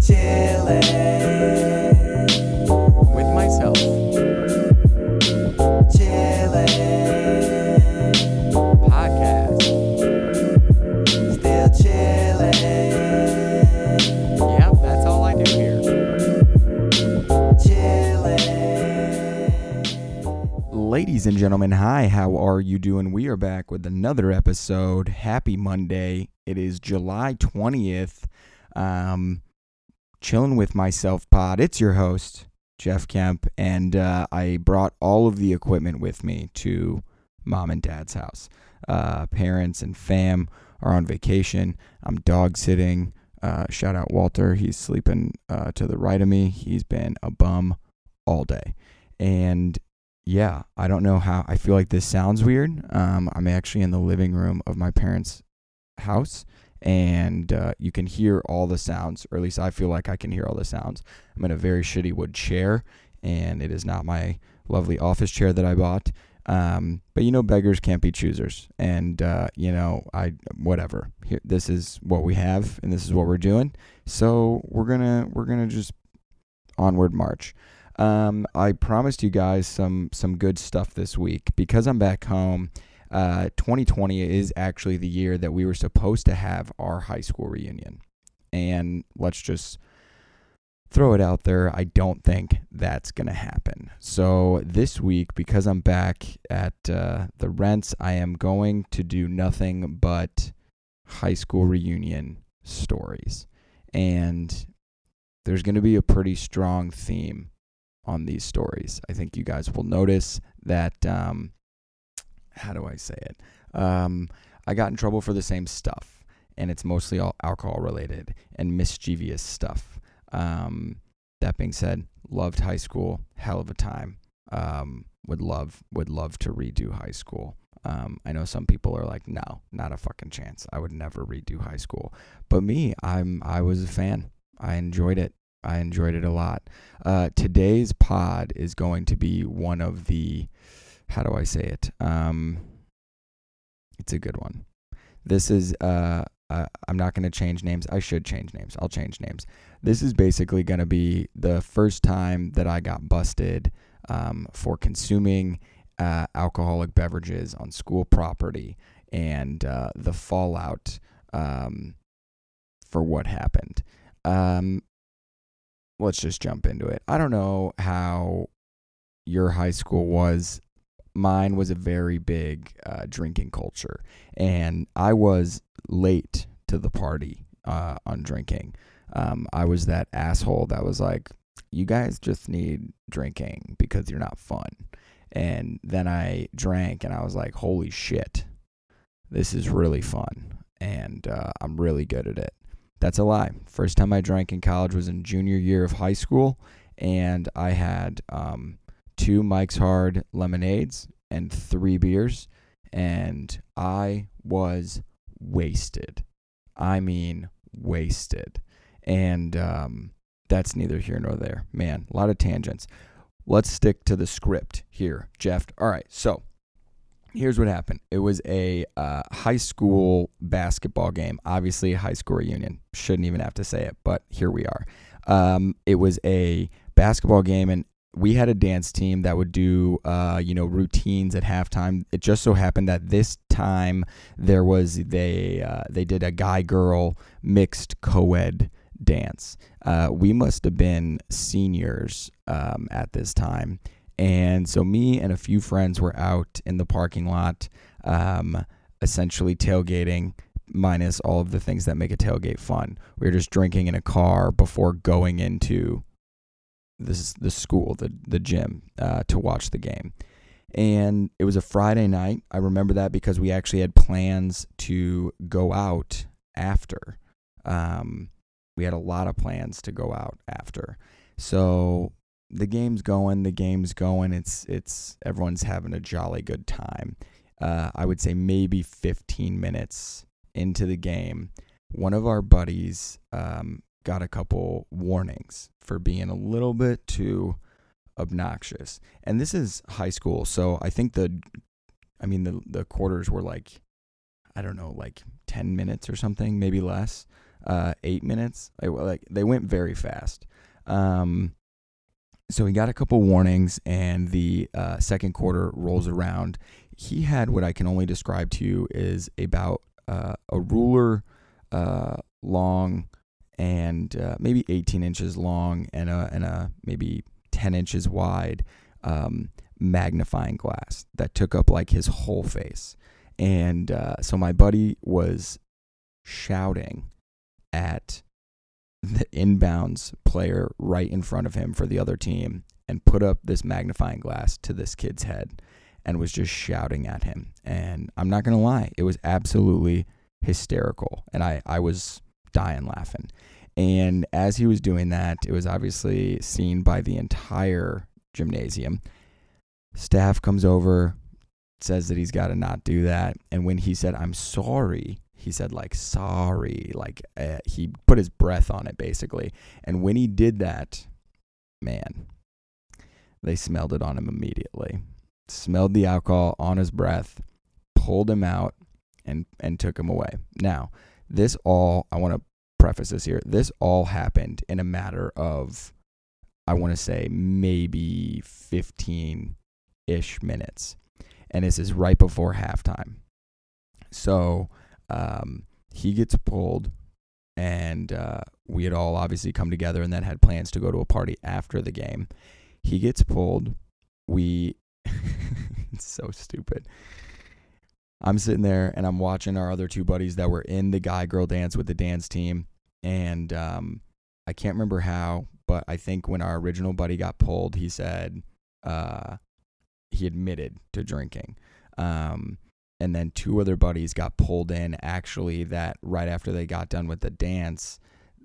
Chillin', Ladies and gentlemen, hi, how are you doing? We are back with another episode. Happy Monday. It is July 20th. Um, chilling with myself pod. It's your host, Jeff Kemp, and uh, I brought all of the equipment with me to mom and dad's house. Uh, parents and fam are on vacation. I'm dog sitting. Uh, shout out Walter. He's sleeping uh, to the right of me. He's been a bum all day. And yeah, I don't know how. I feel like this sounds weird. Um, I'm actually in the living room of my parents' house, and uh, you can hear all the sounds, or at least I feel like I can hear all the sounds. I'm in a very shitty wood chair, and it is not my lovely office chair that I bought. Um, but you know, beggars can't be choosers, and uh, you know, I whatever. Here, this is what we have, and this is what we're doing. So we're gonna we're gonna just onward march. Um, I promised you guys some some good stuff this week because I'm back home. Uh, 2020 is actually the year that we were supposed to have our high school reunion, and let's just throw it out there. I don't think that's gonna happen. So this week, because I'm back at uh, the rents, I am going to do nothing but high school reunion stories, and there's going to be a pretty strong theme on these stories. I think you guys will notice that. Um, how do I say it? Um, I got in trouble for the same stuff, and it's mostly all alcohol related and mischievous stuff. Um, that being said, loved high school, hell of a time. Um, would love would love to redo high school. Um, I know some people are like, no, not a fucking chance. I would never redo high school. But me, I'm I was a fan. I enjoyed it. I enjoyed it a lot. Uh, today's pod is going to be one of the, how do I say it? Um, it's a good one. This is, uh, uh, I'm not going to change names. I should change names. I'll change names. This is basically going to be the first time that I got busted um, for consuming uh, alcoholic beverages on school property and uh, the fallout um, for what happened. Um, let's just jump into it. I don't know how your high school was. Mine was a very big uh, drinking culture, and I was late to the party uh, on drinking. Um, I was that asshole that was like, "You guys just need drinking because you're not fun." And then I drank, and I was like, "Holy shit, this is really fun, and uh, I'm really good at it." That's a lie. First time I drank in college was in junior year of high school, and I had um, two Mike's Hard lemonades and three beers, and I was wasted. I mean, wasted. And um, that's neither here nor there. Man, a lot of tangents. Let's stick to the script here, Jeff. All right, so here's what happened. It was a uh, high school basketball game. Obviously, high school reunion. Shouldn't even have to say it, but here we are. Um, it was a basketball game, and we had a dance team that would do, uh, you know, routines at halftime. It just so happened that this time there was they uh, they did a guy girl mixed co-ed dance. Uh, we must have been seniors um, at this time. And so me and a few friends were out in the parking lot, um, essentially tailgating, minus all of the things that make a tailgate fun. We were just drinking in a car before going into this the school, the the gym, uh, to watch the game. And it was a Friday night. I remember that because we actually had plans to go out after. Um, we had a lot of plans to go out after. So the game's going, the game's going. It's it's everyone's having a jolly good time. Uh, I would say maybe 15 minutes into the game, one of our buddies um, got a couple warnings for being a little bit too obnoxious. And this is high school, so I think the, I mean the the quarters were like, I don't know, like 10 minutes or something, maybe less, uh, eight minutes. Like, like they went very fast. Um, so he got a couple warnings, and the uh, second quarter rolls around. He had what I can only describe to you is about uh, a ruler uh, long and uh, maybe 18 inches long and a, and a maybe 10 inches wide um, magnifying glass that took up like his whole face. And uh, so my buddy was shouting at the inbounds player right in front of him for the other team and put up this magnifying glass to this kid's head and was just shouting at him. And I'm not going to lie, it was absolutely hysterical. And I, I was dying laughing. And as he was doing that, it was obviously seen by the entire gymnasium. Staff comes over, says that he's got to not do that. And when he said, I'm sorry, he said, like, sorry. Like, uh, he put his breath on it, basically. And when he did that, man, they smelled it on him immediately. Smelled the alcohol on his breath, pulled him out, and, and took him away. Now, this all, I want to preface this here. This all happened in a matter of, I want to say, maybe 15 ish minutes. And this is right before halftime. So um, he gets pulled, and uh, we had all obviously come together and then had plans to go to a party after the game. He gets pulled. We, it's so stupid. I'm sitting there and I'm watching our other two buddies that were in the guy girl dance with the dance team. And um, I can't remember how, but I think when our original buddy got pulled, he said uh, he admitted to drinking. Um, and then two other buddies got pulled in. Actually that right after they got done with the dance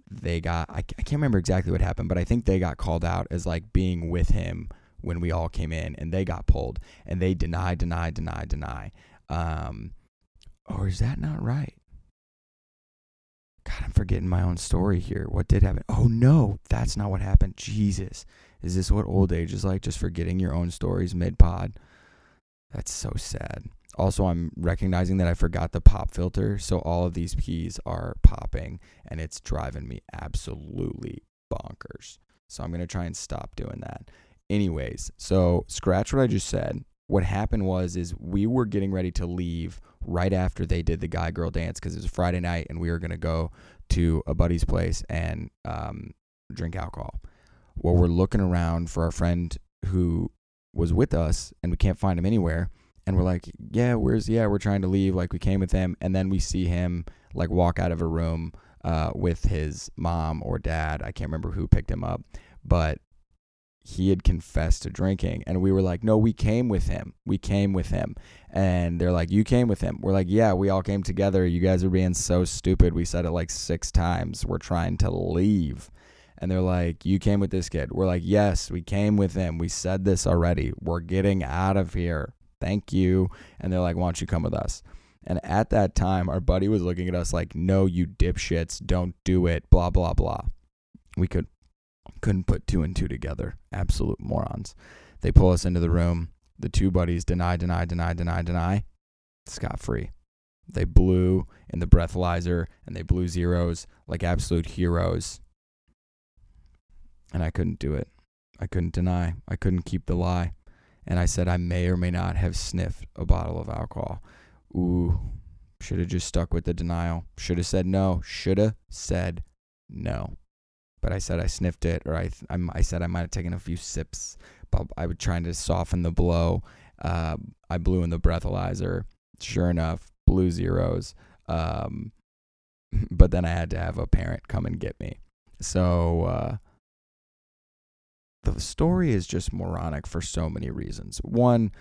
they got I, I can't remember exactly what happened but i think they got called out as like being with him when we all came in and they got pulled and they deny deny deny deny. Um or is that not right? God i'm forgetting my own story here. What did happen? Oh no that's not what happened. Jesus. Is this what old age is like just forgetting your own stories mid pod that's so sad also i'm recognizing that i forgot the pop filter so all of these peas are popping and it's driving me absolutely bonkers. So i'm going to try and stop doing that. Anyways so scratch what i just said. What happened was is we were getting ready to leave right after they did the guy girl dance because it was friday night and we were going to go to a buddy's place and um, drink alcohol. Well we're looking around for our friend who was with us and we can't find him anywhere and we're like yeah where's yeah we're trying to leave. Like we came with him and then we see him like walk out of a room uh, with his mom or dad. I can't remember who picked him up but he had confessed to drinking and we were like no we came with him. We came with him. And they're like you came with him. We're like yeah we all came together. You guys are being so stupid. We said it like six times. We're trying to leave. And they're like you came with this kid. We're like yes we came with him. We said this already. We're getting out of here thank you and they're like why don't you come with us and at that time our buddy was looking at us like no you dipshits don't do it blah blah blah we could couldn't put two and two together. Absolute morons. They pull us into the room. The two buddies deny, deny, deny, deny, deny. Scot free. They blew in the breathalyzer and they blew zeros like absolute heroes. And I couldn't do it. I couldn't deny. I couldn't keep the lie. And I said I may or may not have sniffed a bottle of alcohol. Ooh, should have just stuck with the denial. Should have said no. Should have said no but I said I sniffed it, or I I'm, I said I might have taken a few sips. But I was trying to soften the blow. Uh, I blew in the breathalyzer. Sure enough, blew zeros. Um, but then I had to have a parent come and get me. So uh, the story is just moronic for so many reasons. One,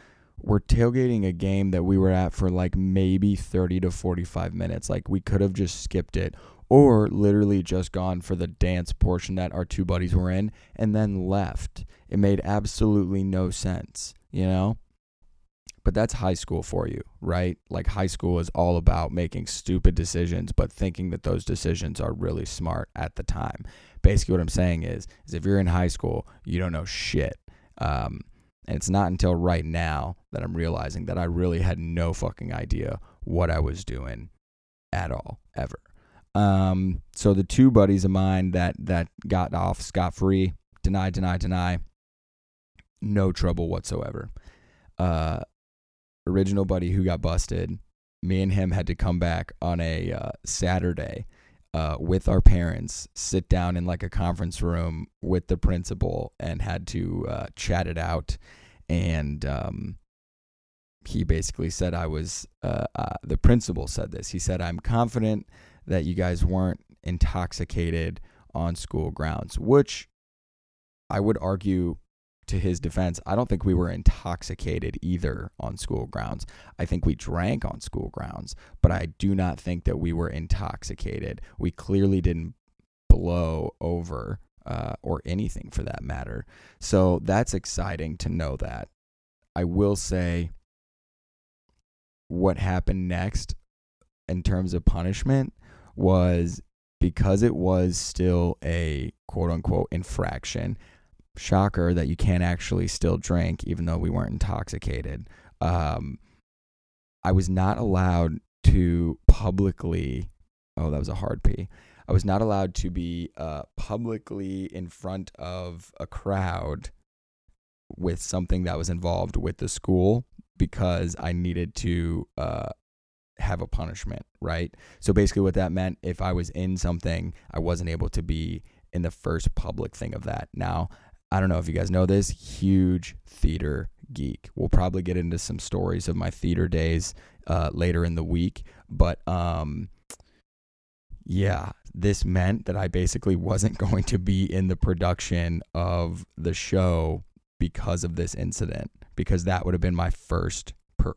we're tailgating a game that we were at for like maybe 30 to 45 minutes. Like we could have just skipped it or literally just gone for the dance portion that our two buddies were in and then left. It made absolutely no sense, you know? But that's high school for you, right? Like high school is all about making stupid decisions but thinking that those decisions are really smart at the time. Basically what I'm saying is is if you're in high school, you don't know shit. Um, and it's not until right now that I'm realizing that I really had no fucking idea what I was doing at all, ever. Um, so the two buddies of mine that that got off scot free, deny, deny, deny, no trouble whatsoever. Uh, original buddy who got busted, me and him had to come back on a uh, Saturday uh, with our parents, sit down in like a conference room with the principal, and had to uh, chat it out. And um, he basically said, I was, uh, uh, the principal said this. He said, I'm confident that you guys weren't intoxicated on school grounds, which I would argue to his defense, I don't think we were intoxicated either on school grounds. I think we drank on school grounds, but I do not think that we were intoxicated. We clearly didn't blow over uh, or anything for that matter. So that's exciting to know that. I will say what happened next in terms of punishment was because it was still a quote unquote infraction shocker that you can't actually still drink even though we weren't intoxicated. Um, i was not allowed to publicly oh that was a hard p. I was not allowed to be uh, publicly in front of a crowd with something that was involved with the school because i needed to uh, have a punishment right? So basically what that meant if i was in something i wasn't able to be in the first public thing of that. Now I don't know if you guys know this, huge theater geek. We'll probably get into some stories of my theater days uh, later in the week, but um, yeah, this meant that I basically wasn't going to be in the production of the show because of this incident, because that would have been my first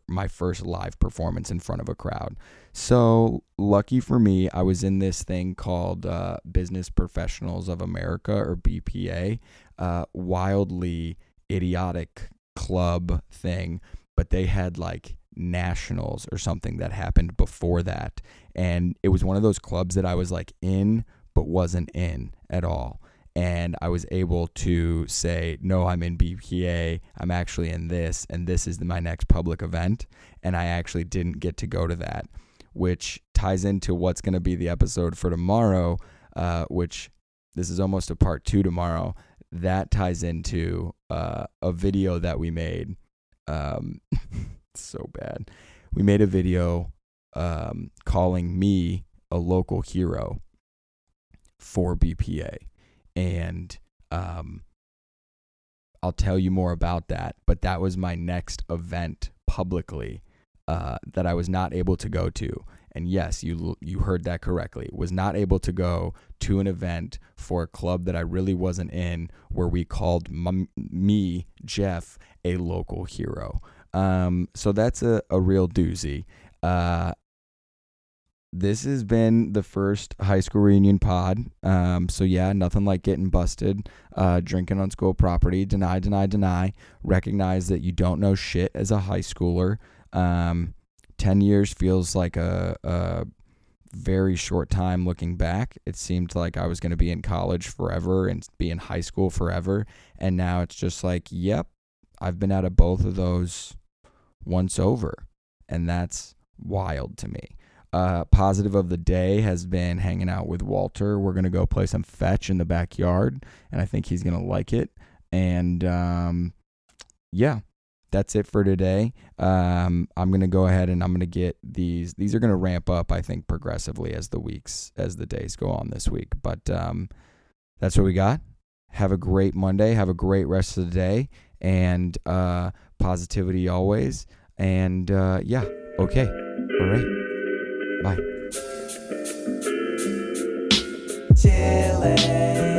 my first live performance in front of a crowd. So lucky for me, I was in this thing called uh, Business Professionals of America or BPA, uh, wildly idiotic club thing, but they had like nationals or something that happened before that, and it was one of those clubs that I was like in but wasn't in at all and I was able to say, no, I'm in BPA. I'm actually in this, and this is my next public event. And I actually didn't get to go to that, which ties into what's going to be the episode for tomorrow, uh, which this is almost a part two tomorrow. That ties into uh, a video that we made. Um, so bad. We made a video um, calling me a local hero for BPA and um, I'll tell you more about that. But that was my next event publicly uh, that I was not able to go to. And yes, you you heard that correctly. Was not able to go to an event for a club that I really wasn't in, where we called m- me Jeff a local hero. Um, so that's a, a real doozy. Uh, this has been the first high school reunion pod. Um, so yeah, nothing like getting busted, uh, drinking on school property. Deny, deny, deny. Recognize that you don't know shit as a high schooler. Um, Ten years feels like a, a very short time looking back. It seemed like I was going to be in college forever and be in high school forever, and now it's just like, yep, I've been out of both of those once over, and that's wild to me. Uh, positive of the day has been hanging out with Walter. We're gonna go play some fetch in the backyard, and I think he's gonna like it. And um, yeah, that's it for today. Um, I'm gonna go ahead and I'm gonna get these. These are gonna ramp up, I think, progressively as the weeks, as the days go on this week. But um, that's what we got. Have a great Monday. Have a great rest of the day, and uh, positivity always. And uh, yeah, okay, all right, bye. Chilling.